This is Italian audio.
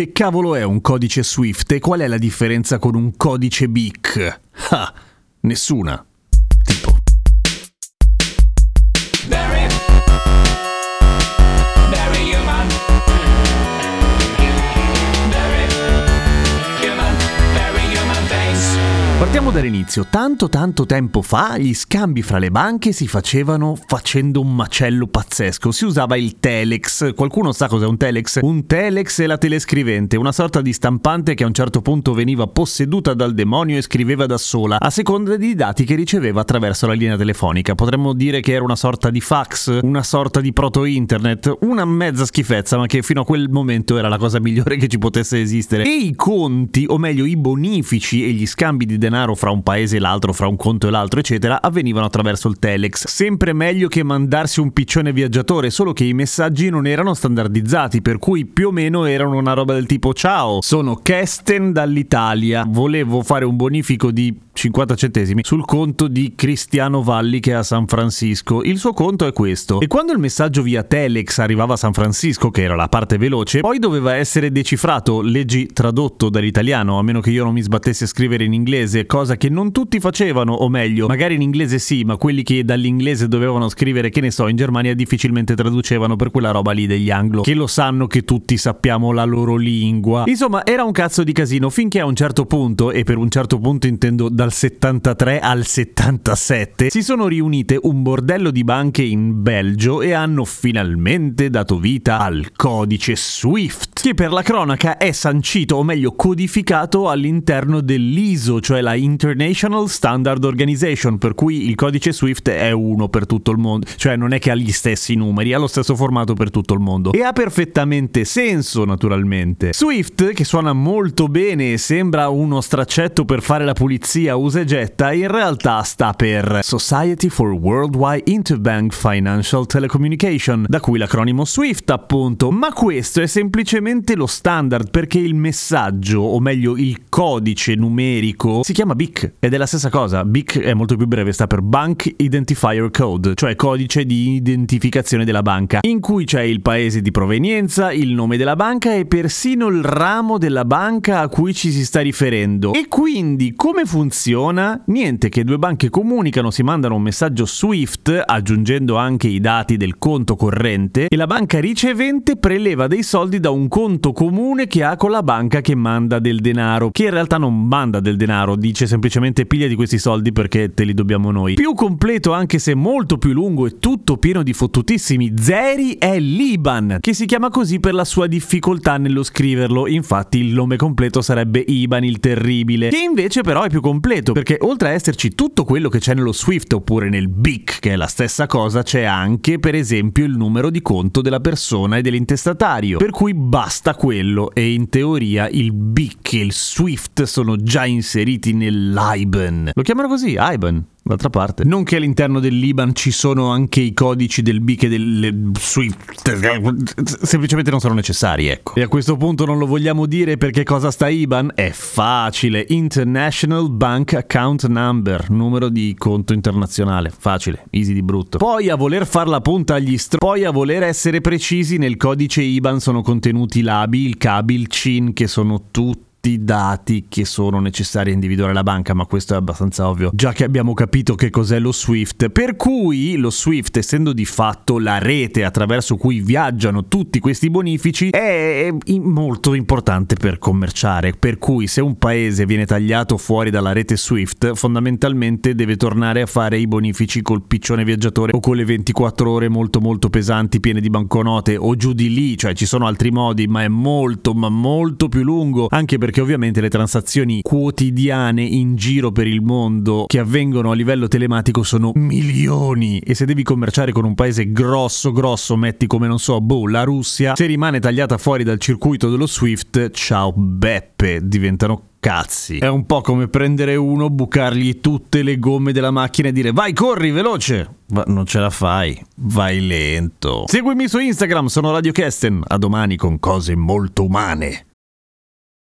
Che cavolo è un codice Swift e qual è la differenza con un codice BIC? Ah, nessuna. Partiamo dall'inizio. Tanto tanto tempo fa gli scambi fra le banche si facevano facendo un macello pazzesco. Si usava il telex. Qualcuno sa cos'è un telex? Un telex è la telescrivente, una sorta di stampante che a un certo punto veniva posseduta dal demonio e scriveva da sola, a seconda dei dati che riceveva attraverso la linea telefonica. Potremmo dire che era una sorta di fax, una sorta di proto-internet, una mezza schifezza, ma che fino a quel momento era la cosa migliore che ci potesse esistere. E i conti, o meglio i bonifici e gli scambi di denaro fra un paese e l'altro, fra un conto e l'altro, eccetera, avvenivano attraverso il telex. Sempre meglio che mandarsi un piccione viaggiatore, solo che i messaggi non erano standardizzati, per cui più o meno erano una roba del tipo ciao, sono Kesten dall'Italia, volevo fare un bonifico di 50 centesimi sul conto di Cristiano Valli che è a San Francisco. Il suo conto è questo. E quando il messaggio via Telex arrivava a San Francisco, che era la parte veloce, poi doveva essere decifrato, leggi tradotto dall'italiano, a meno che io non mi sbattessi a scrivere in inglese, cosa che non tutti facevano, o meglio, magari in inglese sì, ma quelli che dall'inglese dovevano scrivere, che ne so, in Germania difficilmente traducevano per quella roba lì degli anglo, che lo sanno che tutti sappiamo la loro lingua. Insomma, era un cazzo di casino finché a un certo punto, e per un certo punto intendo dal dal 73 al 77 si sono riunite un bordello di banche in Belgio e hanno finalmente dato vita al codice SWIFT, che per la cronaca è sancito, o meglio codificato all'interno dell'ISO, cioè la International Standard Organization, per cui il codice SWIFT è uno per tutto il mondo, cioè non è che ha gli stessi numeri, ha lo stesso formato per tutto il mondo. E ha perfettamente senso, naturalmente. SWIFT, che suona molto bene e sembra uno straccetto per fare la pulizia usa e getta in realtà sta per Society for Worldwide Interbank Financial Telecommunication, da cui l'acronimo SWIFT appunto, ma questo è semplicemente lo standard perché il messaggio, o meglio il codice numerico, si chiama BIC ed è la stessa cosa, BIC è molto più breve, sta per Bank Identifier Code, cioè codice di identificazione della banca, in cui c'è il paese di provenienza, il nome della banca e persino il ramo della banca a cui ci si sta riferendo. E quindi come funziona? Funziona? Niente, che due banche comunicano, si mandano un messaggio SWIFT aggiungendo anche i dati del conto corrente e la banca ricevente preleva dei soldi da un conto comune che ha con la banca che manda del denaro, che in realtà non manda del denaro, dice semplicemente piglia di questi soldi perché te li dobbiamo noi. Più completo anche se molto più lungo e tutto pieno di fottutissimi zeri è l'IBAN, che si chiama così per la sua difficoltà nello scriverlo, infatti il nome completo sarebbe IBAN il terribile, che invece però è più completo completo, perché oltre a esserci tutto quello che c'è nello Swift oppure nel BIC, che è la stessa cosa, c'è anche per esempio il numero di conto della persona e dell'intestatario, per cui basta quello e in teoria il BIC e il Swift sono già inseriti nell'IBAN. Lo chiamano così, IBAN. D'altra parte, non che all'interno dell'Iban ci sono anche i codici del BIC e del SWIFT, semplicemente non sono necessari, ecco. E a questo punto non lo vogliamo dire perché cosa sta IBAN? È facile, International Bank Account Number, numero di conto internazionale, facile, easy di brutto. Poi a voler far la punta agli str... Poi a voler essere precisi nel codice IBAN sono contenuti l'ABI, il CABI, il CIN, che sono tutti tutti i dati che sono necessari a individuare la banca, ma questo è abbastanza ovvio, già che abbiamo capito che cos'è lo SWIFT. Per cui lo SWIFT, essendo di fatto la rete attraverso cui viaggiano tutti questi bonifici, è molto importante per commerciare. Per cui se un paese viene tagliato fuori dalla rete SWIFT, fondamentalmente deve tornare a fare i bonifici col piccione viaggiatore o con le 24 ore molto molto pesanti piene di banconote o giù di lì, cioè ci sono altri modi, ma è molto ma molto più lungo, anche perché perché ovviamente le transazioni quotidiane in giro per il mondo che avvengono a livello telematico sono milioni e se devi commerciare con un paese grosso grosso, metti come non so, boh, la Russia, se rimane tagliata fuori dal circuito dello Swift, ciao Beppe, diventano cazzi. È un po' come prendere uno, bucargli tutte le gomme della macchina e dire vai, corri, veloce. Ma non ce la fai, vai lento. Seguimi su Instagram, sono Radio Kesten. A domani con cose molto umane.